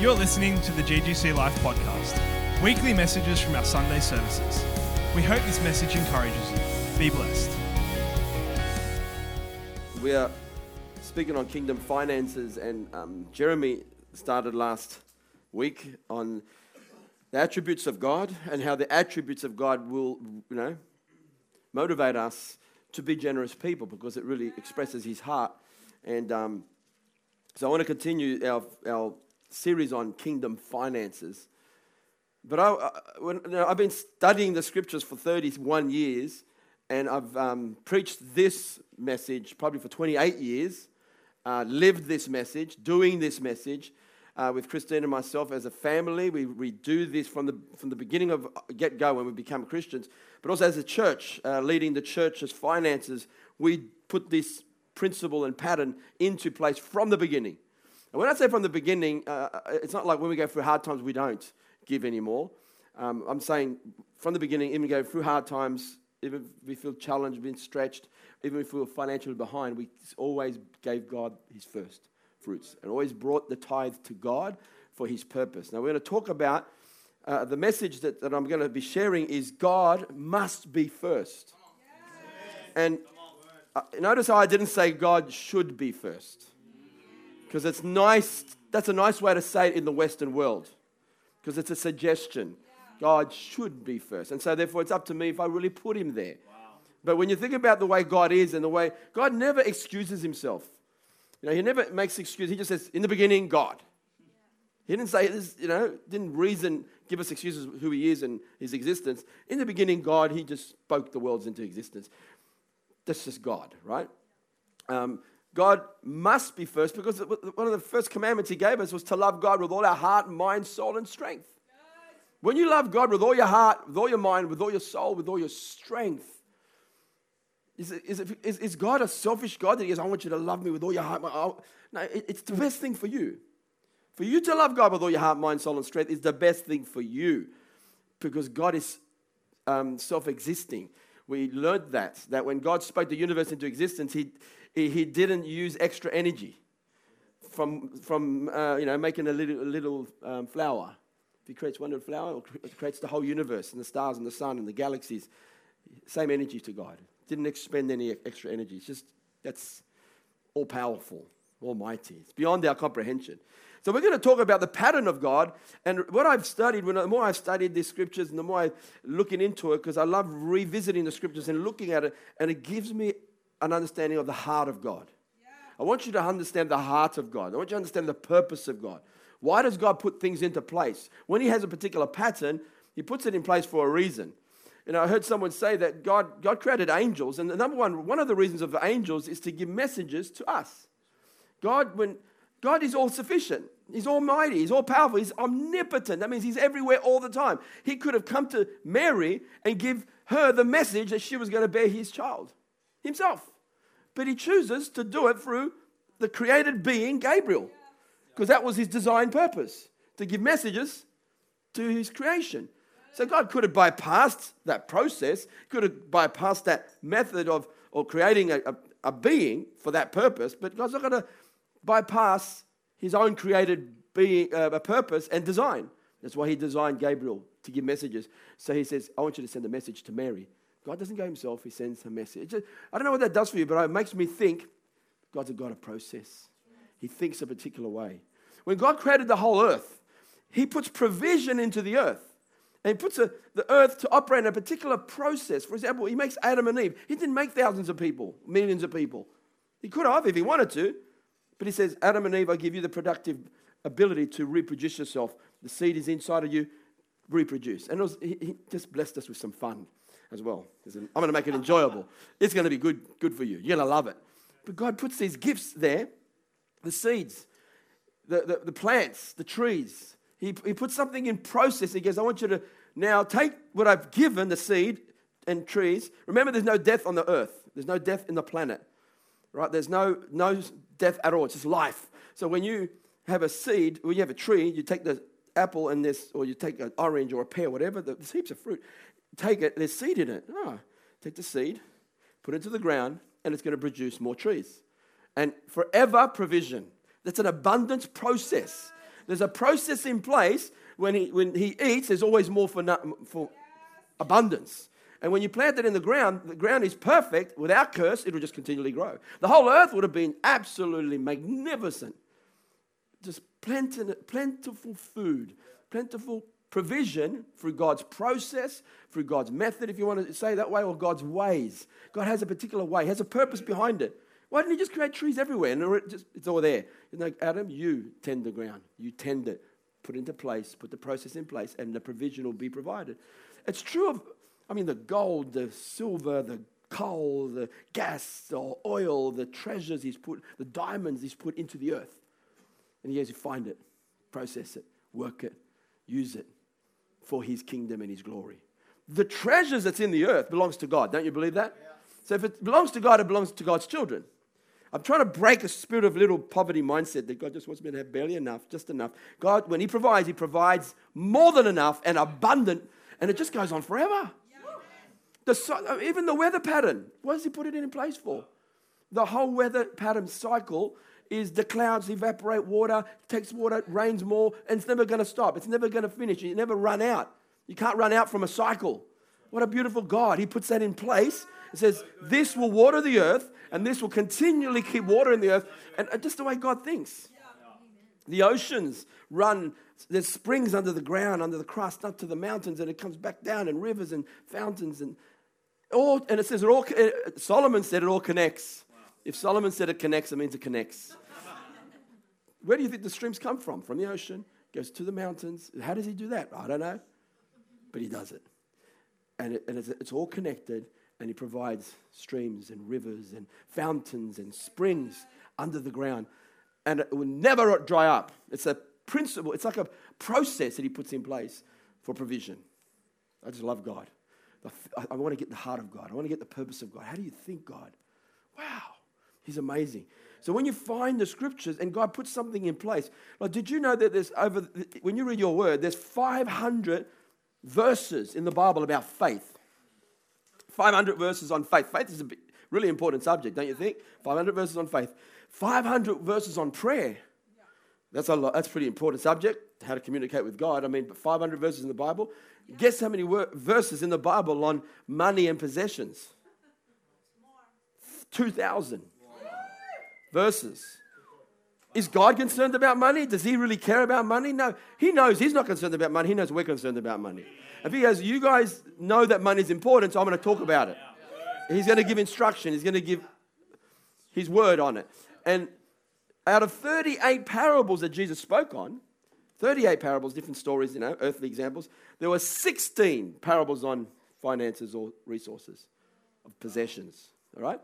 You're listening to the GGC Life podcast, weekly messages from our Sunday services. We hope this message encourages you. Be blessed. We are speaking on kingdom finances, and um, Jeremy started last week on the attributes of God and how the attributes of God will, you know, motivate us to be generous people because it really expresses His heart. And um, so I want to continue our, our series on kingdom finances. But I, I, I've been studying the scriptures for 31 years, and I've um, preached this message probably for 28 years, uh, lived this message, doing this message uh, with Christine and myself as a family. We, we do this from the, from the beginning of get go when we become Christians, but also as a church, uh, leading the church's finances. We put this principle and pattern into place from the beginning. And when I say from the beginning, uh, uh, it's not like when we go through hard times, we don't give anymore. Um, I'm saying from the beginning, even go through hard times, even if we feel challenged, being stretched, even if we were financially behind, we always gave God his first fruits and always brought the tithe to God for his purpose. Now, we're going to talk about uh, the message that, that I'm going to be sharing is God must be first. And uh, notice how I didn't say God should be first. Because it's nice, that's a nice way to say it in the Western world. Because it's a suggestion. God should be first. And so, therefore, it's up to me if I really put him there. But when you think about the way God is and the way God never excuses himself, you know, he never makes excuses. He just says, in the beginning, God. He didn't say this, you know, didn't reason, give us excuses who he is and his existence. In the beginning, God, he just spoke the worlds into existence. That's just God, right? Um, God must be first because one of the first commandments He gave us was to love God with all our heart, mind, soul, and strength. When you love God with all your heart, with all your mind, with all your soul, with all your strength, is, it, is, it, is, is God a selfish God that He goes, I want you to love me with all your heart? Mind, oh. No, it, it's the best thing for you. For you to love God with all your heart, mind, soul, and strength is the best thing for you because God is um, self existing. We learned that, that when God spoke the universe into existence, He he didn't use extra energy from, from uh, you know, making a little, a little um, flower. If he creates one little flower, it creates the whole universe and the stars and the sun and the galaxies. Same energy to God. Didn't expend any extra energy. It's just, that's all powerful, almighty. It's beyond our comprehension. So we're going to talk about the pattern of God. And what I've studied, when the more I've studied these scriptures and the more I'm looking into it, because I love revisiting the scriptures and looking at it, and it gives me an understanding of the heart of God. I want you to understand the heart of God. I want you to understand the purpose of God. Why does God put things into place? When He has a particular pattern, He puts it in place for a reason. You know, I heard someone say that God, God created angels, and the number one, one of the reasons of the angels is to give messages to us. God, when God is all sufficient, He's almighty, He's all powerful, He's omnipotent. That means He's everywhere all the time. He could have come to Mary and give her the message that she was going to bear His child Himself but he chooses to do it through the created being Gabriel, because that was his design purpose to give messages to his creation. So God could have bypassed that process, could have bypassed that method of or creating a, a, a being for that purpose, but God's not going to bypass his own created being, uh, a purpose and design. That's why he designed Gabriel to give messages. So he says, I want you to send a message to Mary. God doesn't go himself, he sends a message. I don't know what that does for you, but it makes me think God's a God of process. He thinks a particular way. When God created the whole earth, he puts provision into the earth. And he puts a, the earth to operate in a particular process. For example, he makes Adam and Eve. He didn't make thousands of people, millions of people. He could have if he wanted to. But he says, Adam and Eve, I give you the productive ability to reproduce yourself. The seed is inside of you, reproduce. And was, he, he just blessed us with some fun as well. I'm going to make it enjoyable. It's going to be good, good for you. You're going to love it. But God puts these gifts there the seeds, the, the, the plants, the trees. He, he puts something in process. He goes, I want you to now take what I've given, the seed and trees. Remember, there's no death on the earth, there's no death in the planet, right? There's no, no death at all. It's just life. So when you have a seed, when you have a tree, you take the apple and this, or you take an orange or a pear, whatever, there's heaps of fruit take it, there's seed in it. Oh, take the seed, put it into the ground, and it's going to produce more trees. And forever provision. That's an abundance process. There's a process in place when he, when he eats, there's always more for, for abundance. And when you plant it in the ground, the ground is perfect. Without curse, it will just continually grow. The whole earth would have been absolutely magnificent. Just plentiful food, plentiful provision through God's process, through God's method, if you want to say that way, or God's ways. God has a particular way, has a purpose behind it. Why didn't He just create trees everywhere and it's all there? You know, Adam, you tend the ground, you tend it, put it into place, put the process in place, and the provision will be provided. It's true of I mean, the gold, the silver, the coal, the gas, the oil, the treasures he's put, the diamonds he's put into the earth. And he has to find it, process it, work it, use it for his kingdom and his glory. The treasures that's in the earth belongs to God. Don't you believe that? Yeah. So if it belongs to God, it belongs to God's children. I'm trying to break a spirit of little poverty mindset that God just wants me to have barely enough, just enough. God, when He provides, He provides more than enough and abundant, and it just goes on forever. The, uh, even the weather pattern, what does he put it in place for? The whole weather pattern cycle is the clouds evaporate water, takes water, rains more, and it's never going to stop. It's never going to finish. You never run out. You can't run out from a cycle. What a beautiful God. He puts that in place. He says, This will water the earth, and this will continually keep water in the earth. And uh, just the way God thinks. The oceans run, there's springs under the ground, under the crust, up to the mountains, and it comes back down, and rivers and fountains and all, and it says it all, Solomon said it all connects. Wow. If Solomon said it connects, it means it connects. Where do you think the streams come from? From the ocean, goes to the mountains. How does he do that? I don't know. But he does it. And, it, and it's, it's all connected, and he provides streams and rivers and fountains and springs under the ground. And it will never dry up. It's a principle, it's like a process that he puts in place for provision. I just love God. I want to get the heart of God. I want to get the purpose of God. How do you think God? Wow, He's amazing. So when you find the scriptures and God puts something in place, like did you know that there's over when you read your word, there's 500 verses in the Bible about faith. 500 verses on faith. Faith is a really important subject, don't you think? 500 verses on faith. 500 verses on prayer. That's a lot. That's a pretty important subject. How to communicate with God. I mean, but 500 verses in the Bible. Guess how many verses in the Bible on money and possessions? 2,000 verses. Is God concerned about money? Does he really care about money? No. He knows he's not concerned about money. He knows we're concerned about money. If he goes, you guys know that money is important, so I'm going to talk about it. He's going to give instruction. He's going to give his word on it. And out of 38 parables that Jesus spoke on, 38 parables, different stories, you know, earthly examples. There were 16 parables on finances or resources of possessions. All right?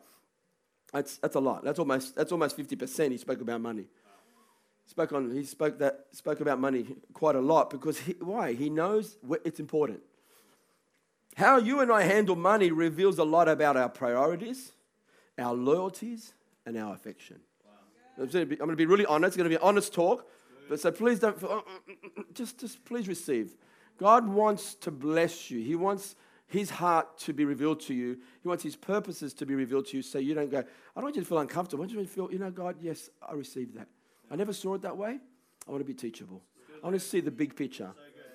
That's, that's a lot. That's almost, that's almost 50% he spoke about money. Spoke on, he spoke, that, spoke about money quite a lot because he, why? He knows it's important. How you and I handle money reveals a lot about our priorities, our loyalties, and our affection. Wow. I'm going to be really honest. It's going to be an honest talk. But so please don't, uh, uh, uh, just, just please receive. God wants to bless you. He wants his heart to be revealed to you. He wants his purposes to be revealed to you so you don't go, I don't want you to feel uncomfortable. I want you to feel, you know, God, yes, I received that. I never saw it that way. I want to be teachable. I want to see the big picture.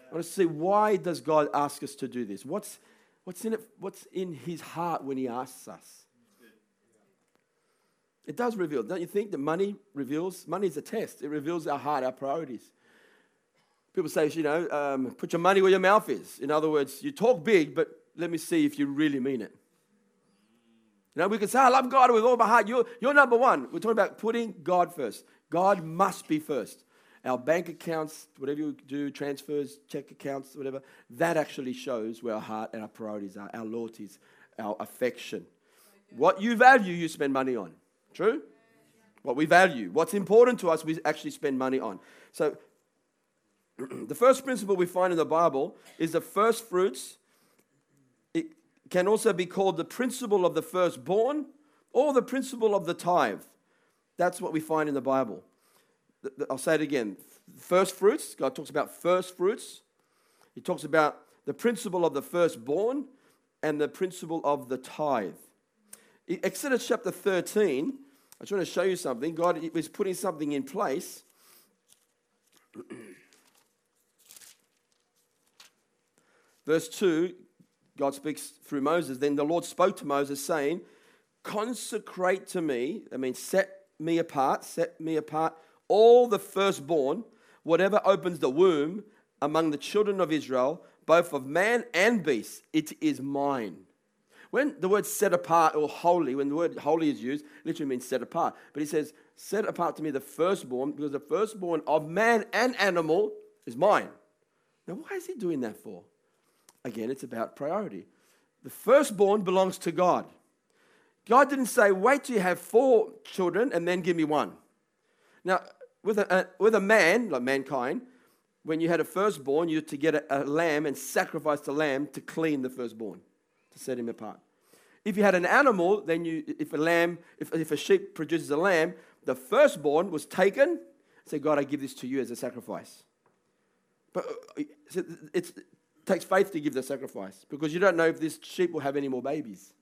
I want to see why does God ask us to do this? What's, what's in it? What's in his heart when he asks us? It does reveal. Don't you think that money reveals? Money is a test. It reveals our heart, our priorities. People say, you know, um, put your money where your mouth is. In other words, you talk big, but let me see if you really mean it. You know, we can say, I love God with all my heart. You're, you're number one. We're talking about putting God first. God must be first. Our bank accounts, whatever you do, transfers, check accounts, whatever, that actually shows where our heart and our priorities are, our loyalties, our affection. What you value, you spend money on. True? What we value, what's important to us, we actually spend money on. So, the first principle we find in the Bible is the first fruits. It can also be called the principle of the firstborn or the principle of the tithe. That's what we find in the Bible. I'll say it again. First fruits, God talks about first fruits. He talks about the principle of the firstborn and the principle of the tithe. Exodus chapter 13, I just want to show you something. God was putting something in place. Verse 2, God speaks through Moses. Then the Lord spoke to Moses, saying, Consecrate to me, I mean, set me apart, set me apart, all the firstborn, whatever opens the womb among the children of Israel, both of man and beast, it is mine. When the word set apart or holy, when the word holy is used, literally means set apart. But he says, Set apart to me the firstborn, because the firstborn of man and animal is mine. Now, why is he doing that for? Again, it's about priority. The firstborn belongs to God. God didn't say, wait till you have four children and then give me one. Now, with a, a with a man, like mankind, when you had a firstborn, you had to get a, a lamb and sacrifice the lamb to clean the firstborn, to set him apart. If you had an animal, then you, if a lamb, if, if a sheep produces a lamb, the firstborn was taken. Say, God, I give this to you as a sacrifice. But uh, it takes faith to give the sacrifice because you don't know if this sheep will have any more babies.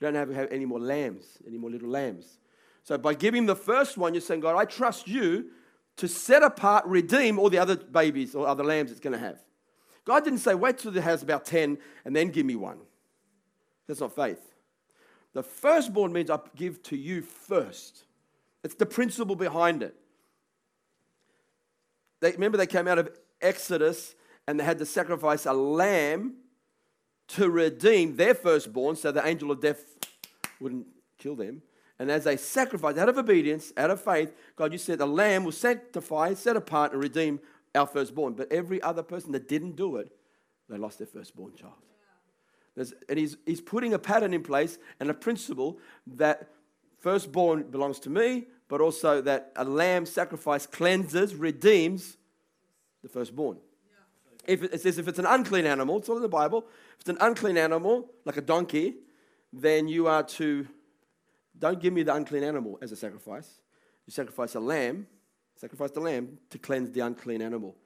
You don't have, have any more lambs, any more little lambs. So by giving the first one, you're saying, God, I trust you to set apart, redeem all the other babies or other lambs it's going to have. God didn't say, wait till it has about 10 and then give me one. That's not faith. The firstborn means I give to you first. It's the principle behind it. They, remember, they came out of Exodus and they had to sacrifice a lamb to redeem their firstborn so the angel of death wouldn't kill them. And as they sacrificed out of obedience, out of faith, God, you said the lamb will sanctify, set apart, and redeem our firstborn. But every other person that didn't do it, they lost their firstborn child. There's, and he's, he's putting a pattern in place and a principle that firstborn belongs to me, but also that a lamb sacrifice cleanses, redeems the firstborn. If it says if it's an unclean animal, it's all in the Bible. If it's an unclean animal, like a donkey, then you are to don't give me the unclean animal as a sacrifice. You sacrifice a lamb, sacrifice the lamb to cleanse the unclean animal.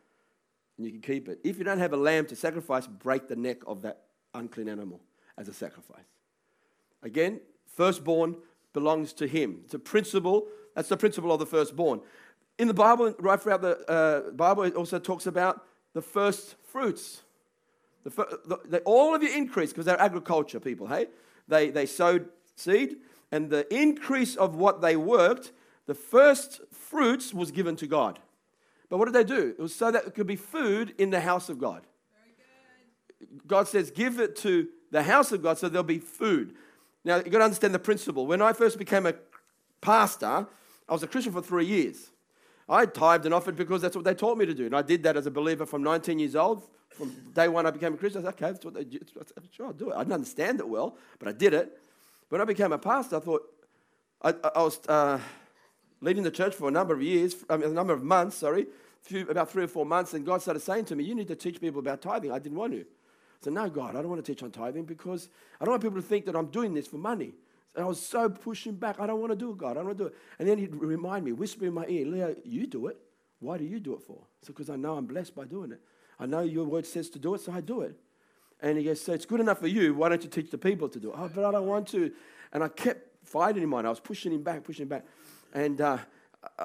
And you can keep it. If you don't have a lamb to sacrifice, break the neck of that unclean animal as a sacrifice. Again, firstborn belongs to him. It's a principle. That's the principle of the firstborn. In the Bible, right throughout the uh, Bible, it also talks about the first fruits. The, the, the, all of your increase, because they're agriculture people, hey? They, they sowed seed, and the increase of what they worked, the first fruits was given to God. But what did they do? It was so that it could be food in the house of God. God says, give it to the house of God so there'll be food. Now, you've got to understand the principle. When I first became a pastor, I was a Christian for three years. I tithed and offered because that's what they taught me to do. And I did that as a believer from 19 years old. From day one, I became a Christian. I said, okay, that's what they do. Sure, I'll do it. I didn't understand it well, but I did it. When I became a pastor, I thought, I, I was uh, leading the church for a number of years, I mean, a number of months, sorry, few, about three or four months, and God started saying to me, You need to teach people about tithing. I didn't want to. Said, No, God, I don't want to teach on tithing because I don't want people to think that I'm doing this for money. And I was so pushing back. I don't want to do it, God. I don't want to do it. And then he'd remind me, whisper in my ear, Leo, you do it. Why do you do it for? So because I know I'm blessed by doing it. I know your word says to do it, so I do it. And he goes, So it's good enough for you. Why don't you teach the people to do it? Oh, but I don't want to. And I kept fighting him on. I was pushing him back, pushing him back. And uh,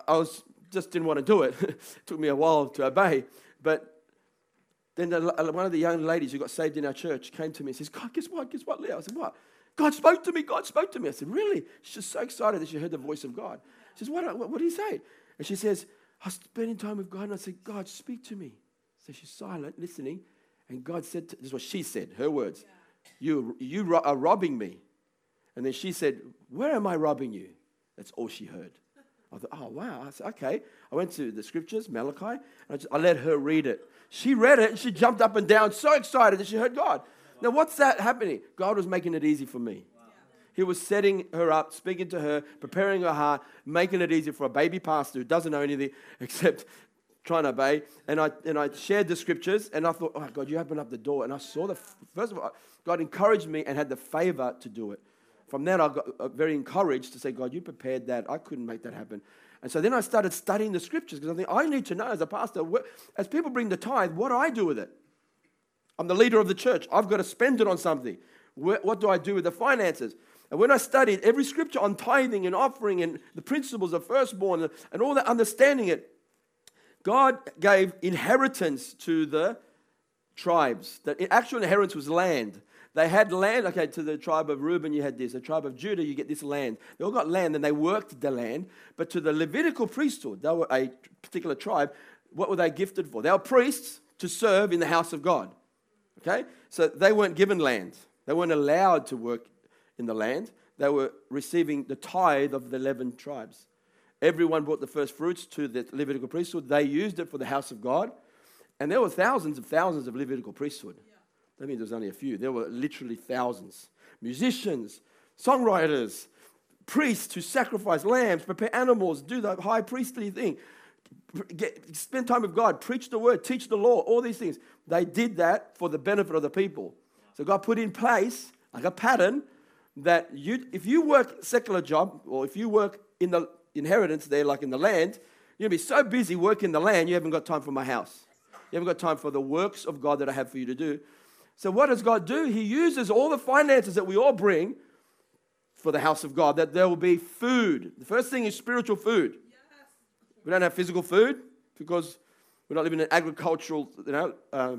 I was just didn't want to do it. it took me a while to obey. But then the, one of the young ladies who got saved in our church came to me and says, God, guess what? Guess what, Leo? I said, What? God spoke to me. God spoke to me. I said, Really? She's just so excited that she heard the voice of God. She says, What, what, what did he say? And she says, I was spending time with God and I said, God, speak to me. So she's silent, listening. And God said, to, This is what she said, her words. You, you are robbing me. And then she said, Where am I robbing you? That's all she heard. I thought, Oh, wow. I said, Okay. I went to the scriptures, Malachi, and I, just, I let her read it. She read it and she jumped up and down, so excited that she heard God. Now, what's that happening? God was making it easy for me. He was setting her up, speaking to her, preparing her heart, making it easy for a baby pastor who doesn't know anything except trying to obey. And I, and I shared the scriptures, and I thought, oh, God, you opened up the door. And I saw the, first of all, God encouraged me and had the favor to do it. From that, I got uh, very encouraged to say, God, you prepared that. I couldn't make that happen. And so then I started studying the scriptures because I think I need to know as a pastor, as people bring the tithe, what do I do with it? I'm the leader of the church. I've got to spend it on something. What do I do with the finances? And when I studied every scripture on tithing and offering and the principles of firstborn and all that, understanding it, God gave inheritance to the tribes. The actual inheritance was land. They had land, okay, to the tribe of Reuben, you had this. The tribe of Judah, you get this land. They all got land and they worked the land. But to the Levitical priesthood, they were a particular tribe, what were they gifted for? They were priests to serve in the house of God. Okay? So they weren't given land, they weren't allowed to work in the land. They were receiving the tithe of the 11 tribes. Everyone brought the first fruits to the Levitical priesthood. They used it for the house of God. And there were thousands of thousands of Levitical priesthood. That means there's only a few. There were literally thousands. Musicians, songwriters, priests who sacrifice lambs, prepare animals, do the high priestly thing, get, spend time with God, preach the word, teach the law, all these things. They did that for the benefit of the people. So God put in place like a pattern that you, if you work secular job or if you work in the inheritance there, like in the land, you'll be so busy working the land, you haven't got time for my house. You haven't got time for the works of God that I have for you to do. So, what does God do? He uses all the finances that we all bring for the house of God, that there will be food. The first thing is spiritual food. We don't have physical food because we're not living an agricultural you know, uh,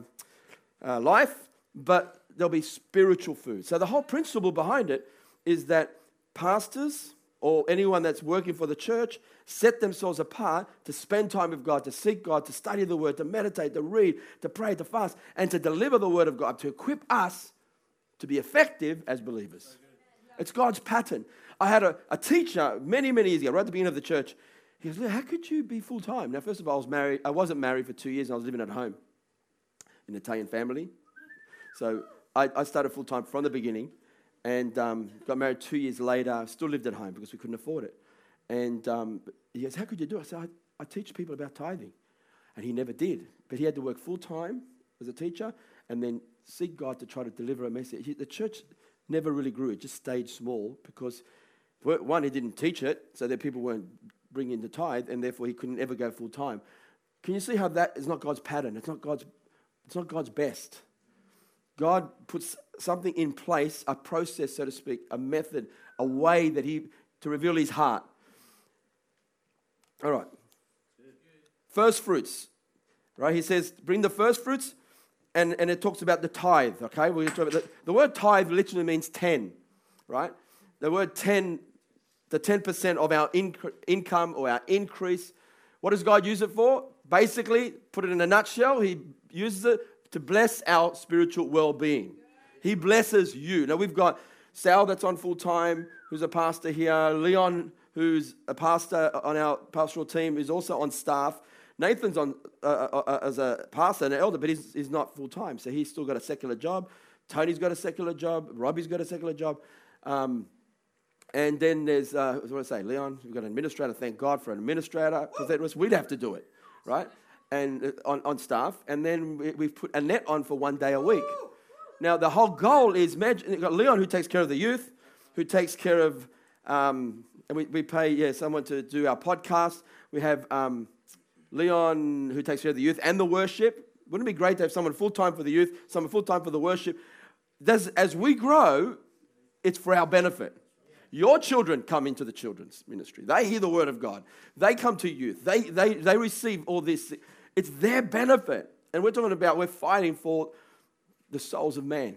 uh, life, but there'll be spiritual food. So, the whole principle behind it is that pastors or anyone that's working for the church set themselves apart to spend time with God, to seek God, to study the word, to meditate, to read, to pray, to fast, and to deliver the word of God, to equip us to be effective as believers. It's God's pattern. I had a, a teacher many, many years ago, right at the beginning of the church. He goes, How could you be full time? Now, first of all, I was married. I wasn't married for two years, and I was living at home in an Italian family. So I, I started full time from the beginning and um, got married two years later. Still lived at home because we couldn't afford it. And um, he goes, How could you do it? I said, I, I teach people about tithing. And he never did. But he had to work full time as a teacher and then seek God to try to deliver a message. The church never really grew, it just stayed small because, one, he didn't teach it, so that people weren't bringing the tithe, and therefore he couldn't ever go full time. Can you see how that is not God's pattern? It's not God's, it's not God's best. God puts something in place, a process, so to speak, a method, a way that he to reveal his heart. All right. First fruits. Right? He says, bring the first fruits, and, and it talks about the tithe. Okay? We're talk about the, the word tithe literally means 10. Right? The word 10, the 10% of our inc- income or our increase. What does God use it for? Basically, put it in a nutshell, He uses it to bless our spiritual well being. He blesses you. Now, we've got Sal that's on full time, who's a pastor here, Leon, who's a pastor on our pastoral team, who's also on staff. Nathan's on uh, uh, uh as a pastor and an elder, but he's, he's not full time, so he's still got a secular job. Tony's got a secular job. Robbie's got a secular job. Um, and then there's, uh, what do I say, Leon, we've got an administrator. Thank God for an administrator, because we'd have to do it, right? And uh, on, on staff, and then we, we've put Annette on for one day a week. Now, the whole goal is you've got Leon who takes care of the youth, who takes care of, um, and we, we pay yeah, someone to do our podcast. We have um, Leon who takes care of the youth and the worship. Wouldn't it be great to have someone full time for the youth, someone full time for the worship? Does, as we grow, it's for our benefit. Your children come into the children's ministry. They hear the word of God. They come to youth. They, they, they receive all this. It's their benefit. And we're talking about we're fighting for the souls of man.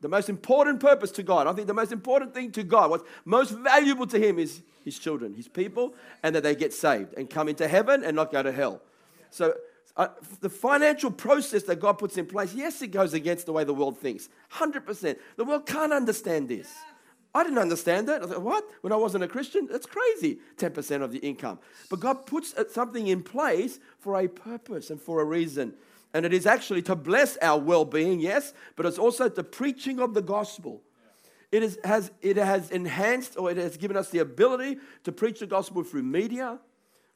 The most important purpose to God, I think the most important thing to God, what's most valuable to Him is His children, His people, and that they get saved and come into heaven and not go to hell. So, uh, the financial process that God puts in place, yes, it goes against the way the world thinks. 100%. The world can't understand this. I didn't understand that. I thought, what? When I wasn't a Christian? That's crazy. 10% of the income. But God puts uh, something in place for a purpose and for a reason. And it is actually to bless our well being, yes, but it's also the preaching of the gospel. It, is, has, it has enhanced or it has given us the ability to preach the gospel through media.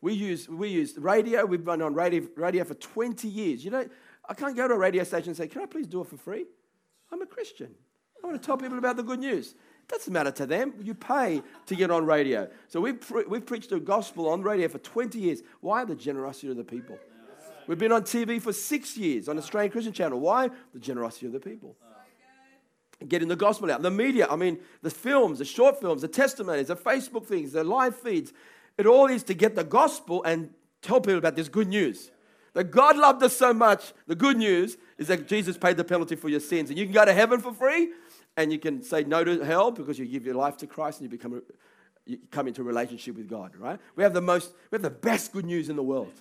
We use, we use radio. We've been on radio, radio for 20 years. You know, I can't go to a radio station and say, Can I please do it for free? I'm a Christian. I want to tell people about the good news. Doesn't matter to them. You pay to get on radio. So we've, pre- we've preached the gospel on radio for 20 years. Why? The generosity of the people. We've been on TV for six years on Australian Christian Channel. Why? The generosity of the people. Getting the gospel out. The media, I mean, the films, the short films, the testimonies, the Facebook things, the live feeds. It all is to get the gospel and tell people about this good news. That God loved us so much. The good news is that Jesus paid the penalty for your sins. And you can go to heaven for free and you can say no to hell because you give your life to Christ and you become you come into a relationship with God, right? We have the most, we have the best good news in the world.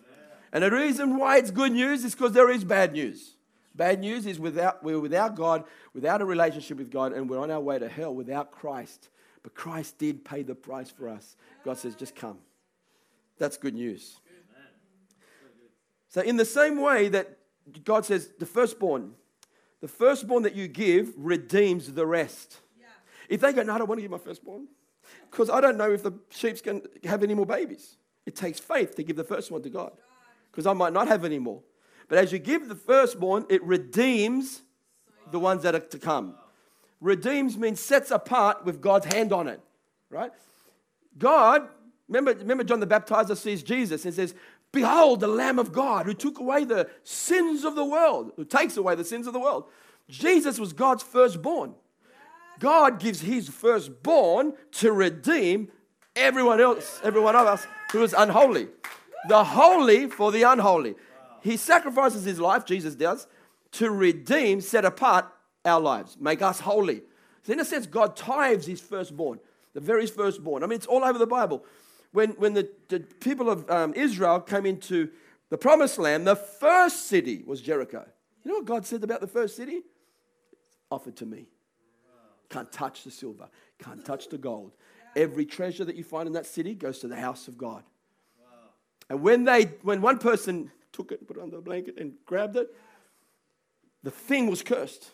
And the reason why it's good news is because there is bad news. Bad news is without, we're without God, without a relationship with God, and we're on our way to hell without Christ. But Christ did pay the price for us. God says, just come. That's good news. So, in the same way that God says, the firstborn, the firstborn that you give redeems the rest. Yeah. If they go, no, I don't want to give my firstborn, because I don't know if the sheep's going to have any more babies. It takes faith to give the first one to God, because I might not have any more. But as you give the firstborn, it redeems the ones that are to come. Redeems means sets apart with God's hand on it, right? God, remember, remember John the Baptizer sees Jesus and says, Behold, the Lamb of God who took away the sins of the world, who takes away the sins of the world. Jesus was God's firstborn. God gives his firstborn to redeem everyone else, everyone of us who is unholy. The holy for the unholy. He sacrifices his life, Jesus does, to redeem, set apart our lives, make us holy. So in a sense, God tithes his firstborn, the very firstborn. I mean, it's all over the Bible when, when the, the people of um, Israel came into the promised land, the first city was Jericho. You know what God said about the first city? Offered to me. Can't touch the silver, can't touch the gold. Every treasure that you find in that city goes to the house of God. And when they when one person took it, and put it under a blanket, and grabbed it, the thing was cursed.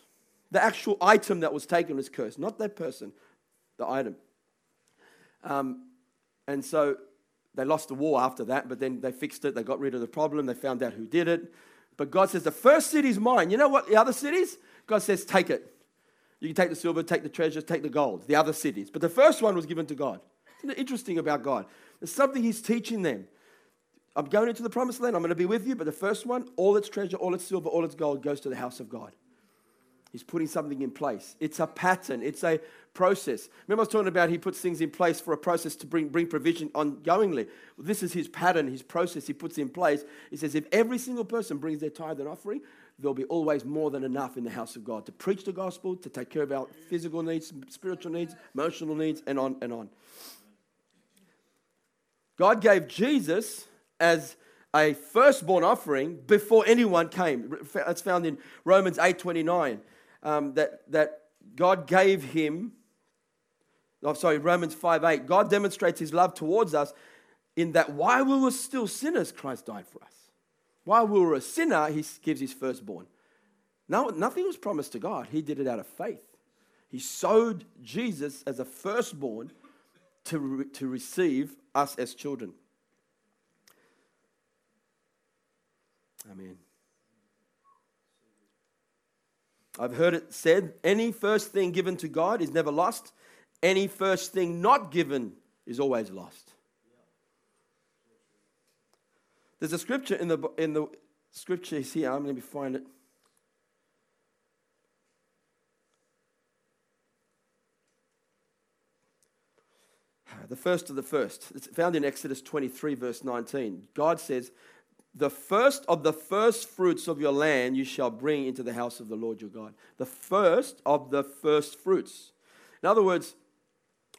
The actual item that was taken was cursed, not that person, the item. Um, and so they lost the war after that, but then they fixed it. They got rid of the problem. They found out who did it. But God says, the first city's mine. You know what? The other cities? God says, take it. You can take the silver, take the treasures, take the gold, the other cities. But the first one was given to God. Isn't it interesting about God? There's something He's teaching them. I'm going into the promised land. I'm going to be with you. But the first one, all its treasure, all its silver, all its gold goes to the house of God. He's putting something in place. It's a pattern, it's a process. Remember, I was talking about he puts things in place for a process to bring, bring provision ongoingly. Well, this is his pattern, his process he puts in place. He says, if every single person brings their tithe and offering, there'll be always more than enough in the house of God to preach the gospel, to take care of our physical needs, spiritual needs, emotional needs, and on and on. God gave Jesus as a firstborn offering before anyone came. That's found in Romans 8:29 um, that, that God gave him, oh, sorry, Romans 5 8, God demonstrates his love towards us in that while we were still sinners, Christ died for us. While we were a sinner, he gives his firstborn. No, nothing was promised to God. He did it out of faith. He sowed Jesus as a firstborn to, re- to receive us as children. Amen. I've heard it said any first thing given to God is never lost, any first thing not given is always lost. There's a scripture in the, in the scriptures here. I'm going to find it. The first of the first. It's found in Exodus 23, verse 19. God says, the first of the first fruits of your land you shall bring into the house of the Lord your God. The first of the first fruits. In other words,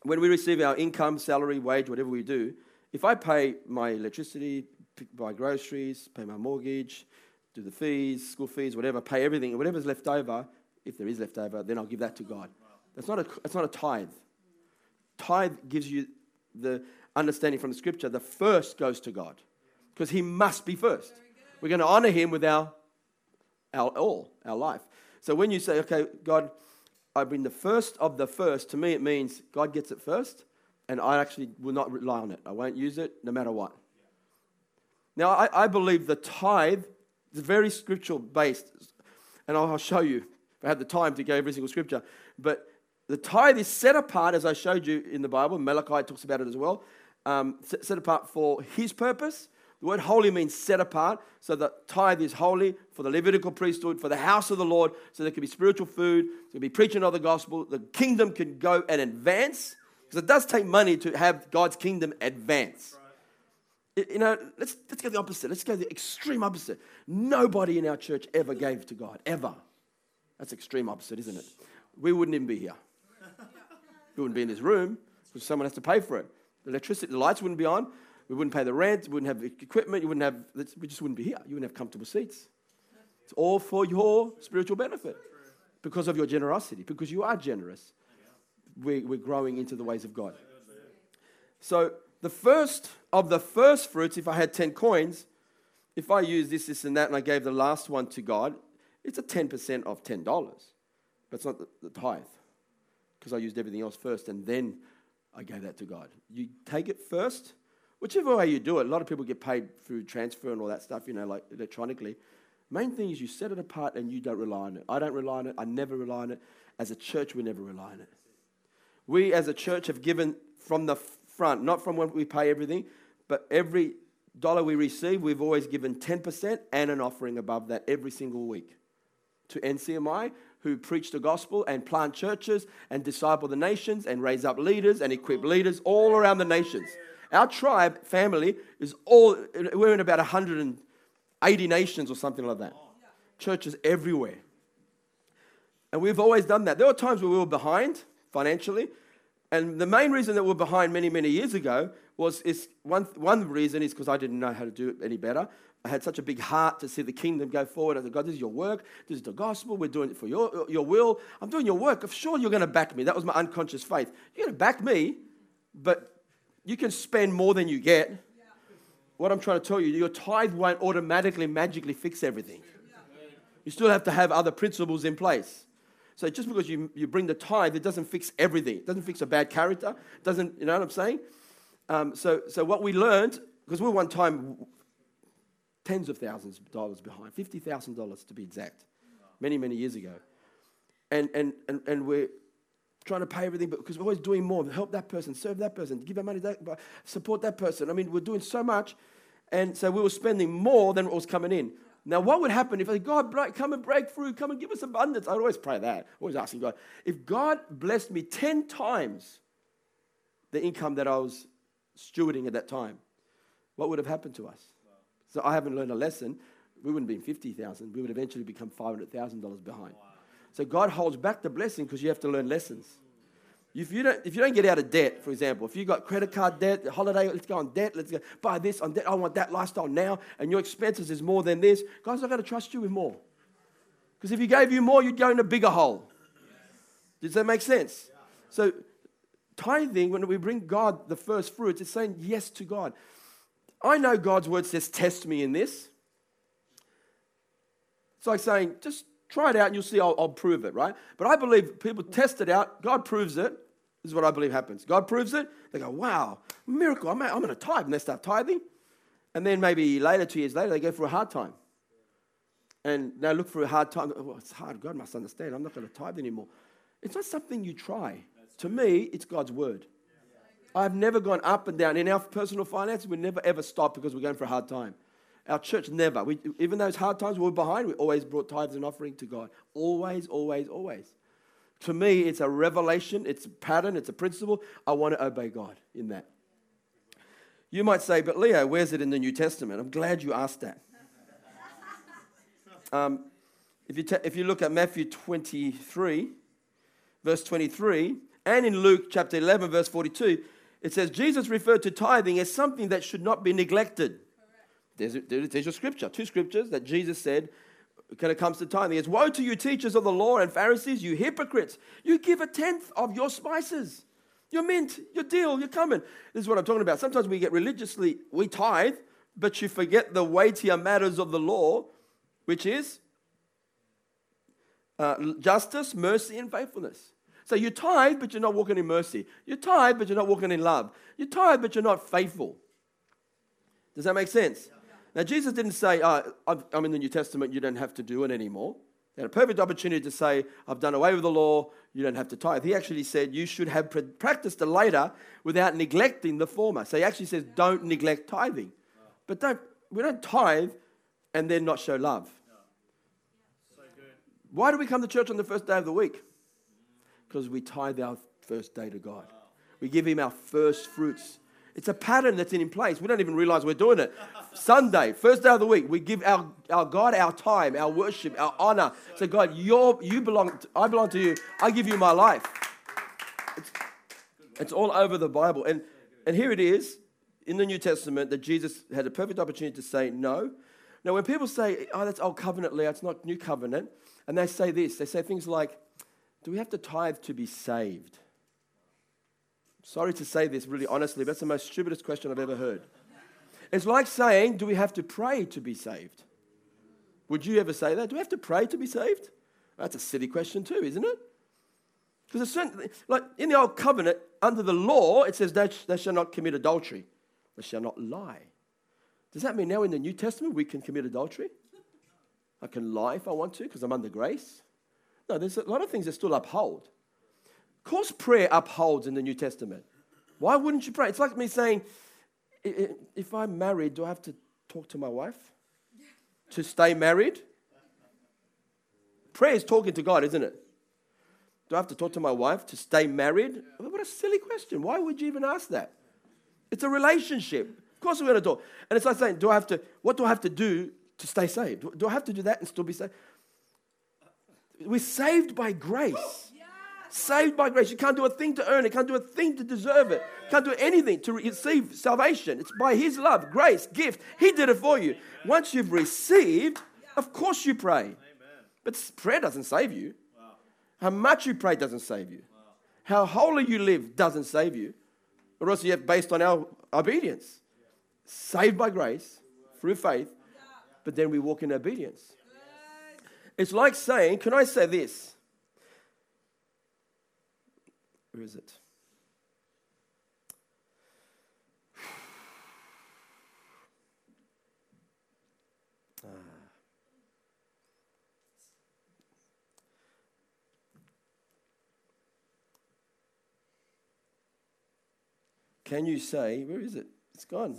when we receive our income, salary, wage, whatever we do, if I pay my electricity, buy groceries, pay my mortgage, do the fees, school fees, whatever, pay everything, whatever's left over, if there is left over, then I'll give that to God. That's not a, that's not a tithe. Tithe gives you the understanding from the scripture the first goes to God because he must be first. We're going to honor him with our, our all, our life. So when you say, okay, God, I bring the first of the first, to me it means God gets it first, and I actually will not rely on it. I won't use it no matter what. Now, I, I believe the tithe is very scriptural based, and I'll, show you if I had the time to go every single scripture. But the tithe is set apart, as I showed you in the Bible. Malachi talks about it as well. Um, set apart for his purpose the word holy means set apart. So the tithe is holy for the Levitical priesthood, for the house of the Lord, so there can be spiritual food, there can be preaching of the gospel. The kingdom can go and advance. Because it does take money to have God's kingdom advance. You know, let's, let's go the opposite. Let's go the extreme opposite. Nobody in our church ever gave to God, ever. That's extreme opposite, isn't it? We wouldn't even be here. We wouldn't be in this room because someone has to pay for it. The electricity, the lights wouldn't be on. We wouldn't pay the rent. We wouldn't have equipment. You wouldn't have, we just wouldn't be here. You wouldn't have comfortable seats. It's all for your spiritual benefit because of your generosity, because you are generous. We, we're growing into the ways of God. So, the first of the first fruits, if I had 10 coins, if I use this, this, and that, and I gave the last one to God, it's a 10% of $10. But it's not the tithe because I used everything else first and then I gave that to God. You take it first, whichever way you do it. A lot of people get paid through transfer and all that stuff, you know, like electronically. Main thing is you set it apart and you don't rely on it. I don't rely on it. I never rely on it. As a church, we never rely on it. We as a church have given from the front, not from when we pay everything, but every dollar we receive, we've always given 10% and an offering above that every single week to NCMI, who preach the gospel and plant churches and disciple the nations and raise up leaders and equip leaders all around the nations. Our tribe family is all, we're in about 180 nations or something like that. Churches everywhere. And we've always done that. There were times where we were behind financially. And the main reason that we we're behind many, many years ago was is one, one reason is because I didn't know how to do it any better. I had such a big heart to see the kingdom go forward. I said, God, this is your work. This is the gospel. We're doing it for your, your will. I'm doing your work. I'm sure you're going to back me. That was my unconscious faith. You're going to back me, but you can spend more than you get. What I'm trying to tell you, your tithe won't automatically, magically fix everything. You still have to have other principles in place. So just because you, you bring the tithe, it doesn't fix everything. It doesn't fix a bad character. It doesn't, you know what I'm saying? Um, so, so what we learned, because we were one time tens of thousands of dollars behind, $50,000 to be exact, many, many years ago. And, and, and, and we're trying to pay everything, but because we're always doing more, help that person, serve that person, give that money, that, support that person. I mean, we're doing so much. And so we were spending more than what was coming in. Now, what would happen if I God, come and break through, come and give us abundance? I'd always pray that, always asking God. If God blessed me 10 times the income that I was stewarding at that time, what would have happened to us? So I haven't learned a lesson. We wouldn't have been 50,000. We would eventually become $500,000 behind. So God holds back the blessing because you have to learn lessons. If you, don't, if you don't get out of debt, for example, if you've got credit card debt, holiday, let's go on debt, let's go buy this on debt, I want that lifestyle now, and your expenses is more than this, God's not going to trust you with more. Because if He gave you more, you'd go in a bigger hole. Does that make sense? So, tithing, when we bring God the first fruits, it's saying yes to God. I know God's word says, test me in this. It's like saying, just try it out and you'll see I'll, I'll, prove it, right? But I believe people test it out, God proves it. This is what I believe happens. God proves it. They go, wow, miracle. I'm, I'm going to tithe. And they start tithing. And then maybe later, two years later, they go for a hard time. And they look for a hard time. Well, it's hard. God must understand. I'm not going to tithe anymore. It's not something you try. To me, it's God's word. I've never gone up and down. In our personal finances, we never ever stop because we're going for a hard time. Our church never. We, even those hard times we were behind, we always brought tithes and offering to God. Always, always, always. To me, it's a revelation, it's a pattern, it's a principle. I want to obey God in that. You might say, but Leo, where's it in the New Testament? I'm glad you asked that. Um, if, you if you look at Matthew 23, verse 23, and in Luke chapter 11, verse 42, it says Jesus referred to tithing as something that should not be neglected. There's, there's your scripture, two scriptures that Jesus said when it comes to tithing. It's woe to you, teachers of the law and Pharisees, you hypocrites! You give a tenth of your spices, your mint, your dill, your cumin. This is what I'm talking about. Sometimes we get religiously, we tithe, but you forget the weightier matters of the law, which is uh, justice, mercy, and faithfulness. So you tithe, but you're not walking in mercy. You tithe, but you're not walking in love. You tithe, but you're not faithful. Does that make sense? Now, Jesus didn't say, oh, I'm in the New Testament, you don't have to do it anymore. He had a perfect opportunity to say, I've done away with the law, you don't have to tithe. He actually said, You should have practiced the later without neglecting the former. So he actually says, Don't neglect tithing. But don't, we don't tithe and then not show love. Why do we come to church on the first day of the week? because we tithe our first day to God. We give Him our first fruits. It's a pattern that's in place. We don't even realize we're doing it. Sunday, first day of the week, we give our, our God our time, our worship, our honor. So, God, you're, you belong, I belong to you. I give you my life. It's, it's all over the Bible. And, and here it is in the New Testament that Jesus had a perfect opportunity to say no. Now, when people say, oh, that's old covenant, Leah, it's not new covenant, and they say this, they say things like, do we have to tithe to be saved? Sorry to say this really honestly, but that's the most stupidest question I've ever heard. It's like saying, Do we have to pray to be saved? Would you ever say that? Do we have to pray to be saved? That's a silly question, too, isn't it? Because certain, like in the old covenant, under the law, it says they, they shall not commit adultery, they shall not lie. Does that mean now in the New Testament we can commit adultery? I can lie if I want to because I'm under grace? No, there's a lot of things that still uphold. Course, prayer upholds in the New Testament. Why wouldn't you pray? It's like me saying, if I'm married, do I have to talk to my wife to stay married? Prayer is talking to God, isn't it? Do I have to talk to my wife to stay married? What a silly question. Why would you even ask that? It's a relationship. Of course, we're going to talk. And it's like saying, do I have to, what do I have to do to stay saved? Do I have to do that and still be saved? We're saved by grace. Saved by grace. You can't do a thing to earn it. Can't do a thing to deserve it. Can't do anything to receive salvation. It's by His love, grace, gift. He did it for you. Once you've received, of course you pray. But prayer doesn't save you. How much you pray doesn't save you. How holy you live doesn't save you. Or else you have based on our obedience. Saved by grace through faith, but then we walk in obedience. It's like saying, can I say this? Where is it? Ah. Can you say, where is it? It's gone.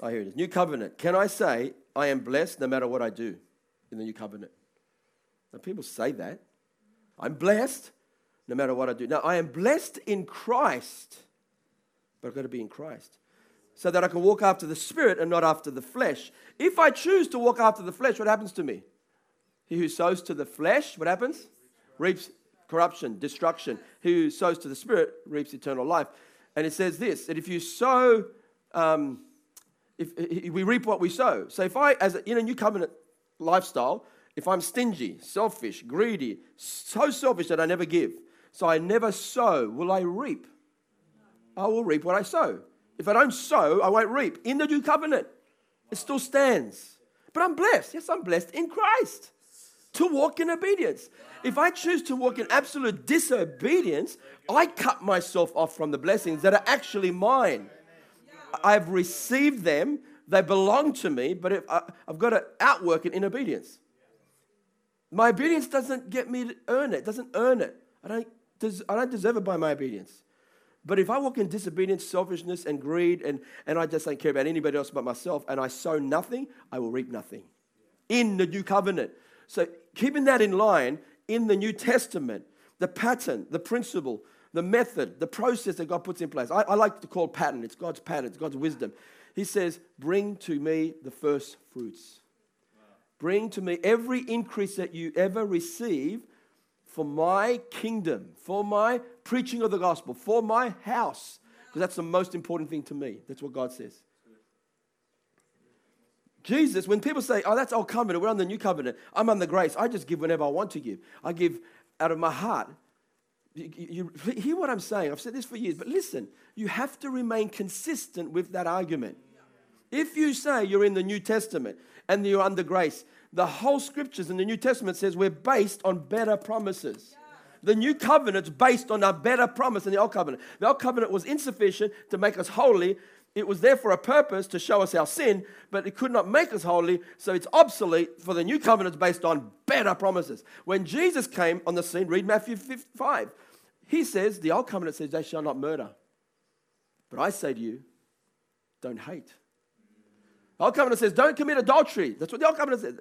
Oh, here it is. New covenant. Can I say, I am blessed no matter what I do in the new covenant? Now, people say that. I'm blessed no matter what I do. Now, I am blessed in Christ, but I've got to be in Christ so that I can walk after the Spirit and not after the flesh. If I choose to walk after the flesh, what happens to me? He who sows to the flesh, what happens? Reaps corruption, destruction. He who sows to the Spirit reaps eternal life. And it says this that if you sow, um, if, if we reap what we sow. So if I, as a, in a new covenant lifestyle, if I'm stingy, selfish, greedy, so selfish that I never give, so I never sow, will I reap? I will reap what I sow. If I don't sow, I won't reap. In the new covenant, it still stands. But I'm blessed. Yes, I'm blessed in Christ to walk in obedience. If I choose to walk in absolute disobedience, I cut myself off from the blessings that are actually mine. I've received them, they belong to me, but if I, have got to outwork it in obedience. My obedience doesn't get me to earn it, doesn't earn it. I don't I don't deserve it by my obedience. But if I walk in disobedience, selfishness, and greed, and, and I just don't care about anybody else but myself, and I sow nothing, I will reap nothing in the new covenant. So, keeping that in line in the New Testament, the pattern, the principle, the method, the process that God puts in place. I, I like to call pattern. It's God's pattern, it's God's wisdom. He says, Bring to me the first fruits. Bring to me every increase that you ever receive for my kingdom, for my preaching of the gospel, for my house, because that's the most important thing to me. That's what God says. Jesus, when people say, oh, that's old covenant, we're on the new covenant, I'm on the grace, I just give whenever I want to give. I give out of my heart. You, you, you hear what I'm saying? I've said this for years, but listen, you have to remain consistent with that argument. If you say you're in the New Testament and you're under grace, the whole scriptures in the New Testament says we're based on better promises. The new covenant's based on a better promise than the old covenant. The old covenant was insufficient to make us holy. It was there for a purpose to show us our sin, but it could not make us holy, so it's obsolete for the new covenant based on better promises. When Jesus came on the scene, read Matthew 5. He says, the old covenant says, they shall not murder. But I say to you, don't hate. The old covenant says, don't commit adultery. That's what the old covenant says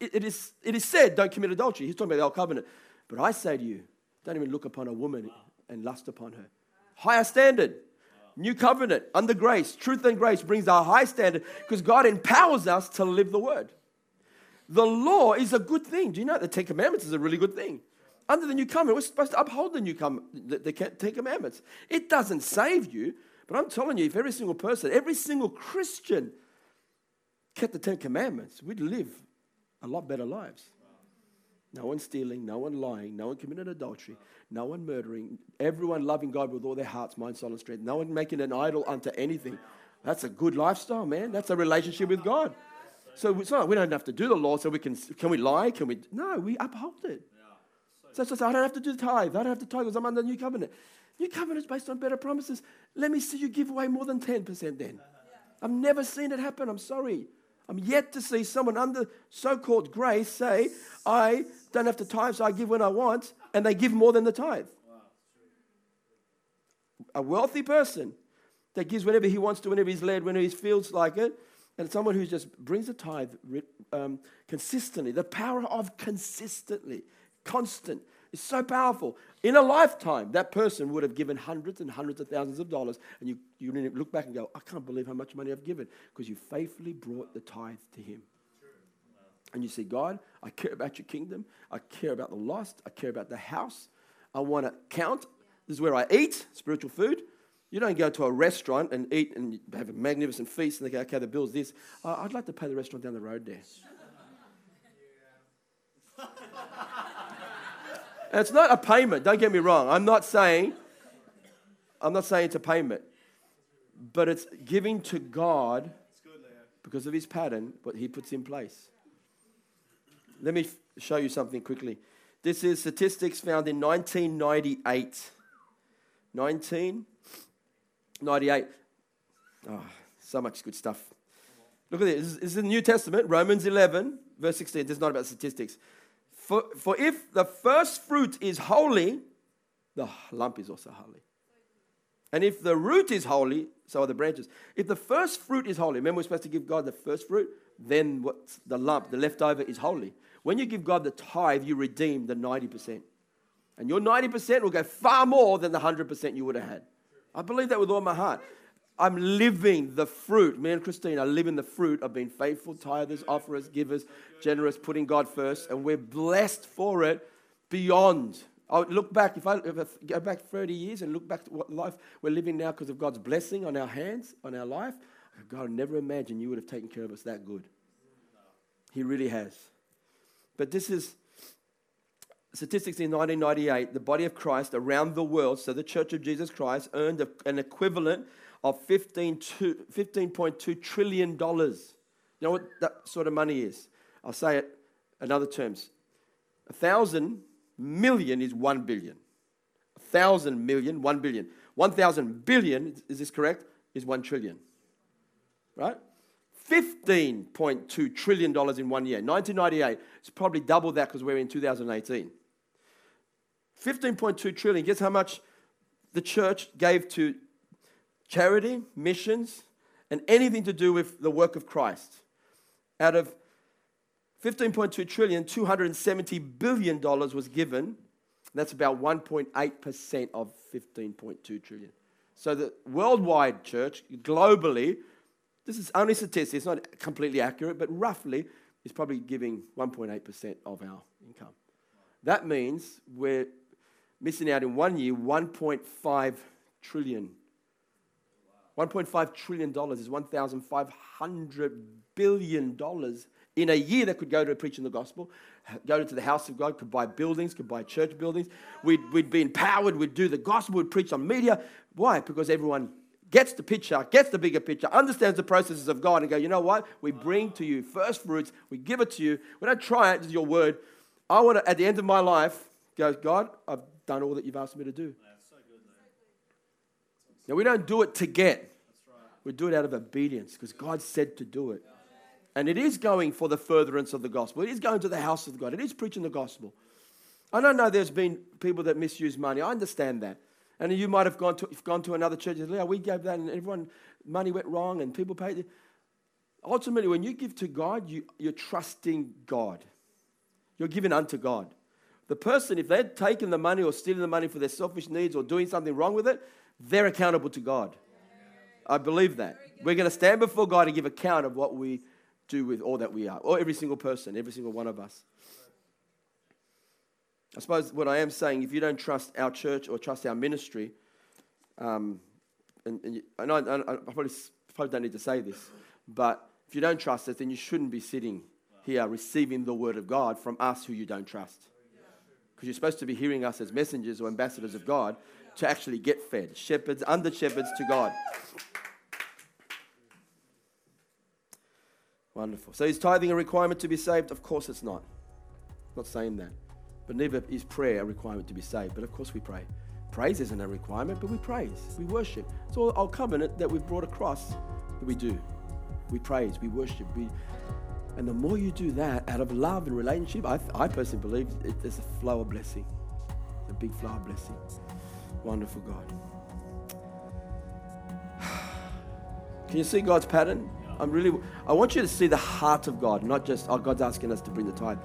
it, is, it is said, don't commit adultery. He's talking about the old covenant. But I say to you, don't even look upon a woman and lust upon her. Higher standard. New covenant, under grace, truth and grace brings a high standard because God empowers us to live the word. The law is a good thing. Do you know the Ten Commandments is a really good thing? Under the new covenant, we're supposed to uphold the new com- the, the Ten Commandments. It doesn't save you, but I'm telling you, if every single person, every single Christian kept the Ten Commandments, we'd live a lot better lives. No one stealing, no one lying, no one committing adultery, no one murdering, everyone loving God with all their hearts, mind, soul, and strength, no one making an idol unto anything. That's a good lifestyle, man. That's a relationship with God. So it's not we don't have to do the law, so we can can we lie? Can we no, we uphold it. So just, I don't have to do the tithe. I don't have to tithe because I'm under the new covenant. New covenant is based on better promises. Let me see you give away more than 10% then. I've never seen it happen. I'm sorry. I'm yet to see someone under so called grace say, I don't have to tithe, so I give when I want, and they give more than the tithe. A wealthy person that gives whenever he wants to, whenever he's led, whenever he feels like it, and someone who just brings the tithe um, consistently. The power of consistently, constant, is so powerful. In a lifetime, that person would have given hundreds and hundreds of thousands of dollars, and you, you look back and go, I can't believe how much money I've given because you faithfully brought the tithe to Him. And you say, God, I care about your kingdom. I care about the lost. I care about the house. I want to count. This is where I eat spiritual food. You don't go to a restaurant and eat and have a magnificent feast and they go, okay, the bill's this. Uh, I'd like to pay the restaurant down the road there. And it's not a payment, don't get me wrong. I'm not saying, I'm not saying it's a payment, but it's giving to God because of his pattern, what he puts in place. Let me show you something quickly. This is statistics found in 1998. 1998. Oh, ah, so much good stuff. Look at this. This is the New Testament, Romans 11, verse 16. This is not about statistics. For, for if the first fruit is holy, the lump is also holy. And if the root is holy, so are the branches. If the first fruit is holy, remember we're supposed to give God the first fruit, then what's the lump, the leftover is holy. When you give God the tithe, you redeem the 90%. And your 90% will go far more than the 100% you would have had. I believe that with all my heart. I'm living the fruit. Me and Christine are living the fruit of being faithful tithers, offerers, givers, generous, putting God first, and we're blessed for it beyond. I look back, if I, if I go back 30 years and look back to what life we're living now because of God's blessing on our hands, on our life, God, never imagined you would have taken care of us that good. He really has. But this is statistics in 1998 the body of Christ around the world, so the Church of Jesus Christ, earned an equivalent of 15.2 trillion dollars. You know what that sort of money is? I'll say it in other terms. A thousand million is one billion. A thousand million, one billion. One thousand billion, is this correct? Is one trillion. Right? $15.2 trillion in one year. 1998, it's probably double that because we're in 2018. 15.2 trillion. Guess how much the church gave to charity, missions, and anything to do with the work of Christ. Out of 15.2 trillion, 270 billion dollars was given. That's about 1.8% of 15.2 trillion. So the worldwide church, globally, this is only statistics, it's not completely accurate, but roughly is probably giving 1.8% of our income. That means we're missing out in one year 1.5 trillion 1.5 trillion dollars is 1,500 billion dollars in a year that could go to preaching the gospel, go to the house of God, could buy buildings, could buy church buildings. We'd, we'd be empowered, we'd do the gospel, we'd preach on media. Why? Because everyone gets the picture, gets the bigger picture, understands the processes of God, and go, you know what? We bring to you first fruits, we give it to you. We don't try it, is your word. I want to, at the end of my life, go, God, I've done all that you've asked me to do. Now, we don't do it to get, we do it out of obedience because God said to do it. And it is going for the furtherance of the gospel. It is going to the house of God. It is preaching the gospel. I don't know there's been people that misuse money. I understand that. And you might have gone to, gone to another church and said, yeah, we gave that and everyone, money went wrong and people paid. Ultimately, when you give to God, you, you're trusting God. You're giving unto God. The person, if they're taking the money or stealing the money for their selfish needs or doing something wrong with it, they're accountable to God. I believe that. We're going to stand before God and give account of what we do with all that we are, or every single person, every single one of us. I suppose what I am saying, if you don't trust our church or trust our ministry, um, and, and, and I, I, I probably, probably don't need to say this, but if you don't trust us, then you shouldn't be sitting here receiving the word of God from us who you don't trust. Because you're supposed to be hearing us as messengers or ambassadors of God to actually get fed. Shepherds, under shepherds to God. Wonderful. So is tithing a requirement to be saved? Of course it's not. I'm not saying that. But neither is prayer a requirement to be saved. But of course we pray. Praise isn't a requirement, but we praise. We worship. It's all our covenant that we've brought across that we do. We praise, we worship, we and the more you do that out of love and relationship, I, I personally believe it, there's a flow of blessing, a big flow of blessing. Wonderful God. Can you see God's pattern? I'm really, I want you to see the heart of God, not just, oh, God's asking us to bring the tithe.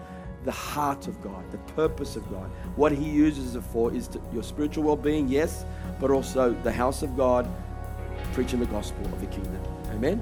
The heart of God, the purpose of God. What He uses it for is to, your spiritual well being, yes, but also the house of God, preaching the gospel of the kingdom. Amen?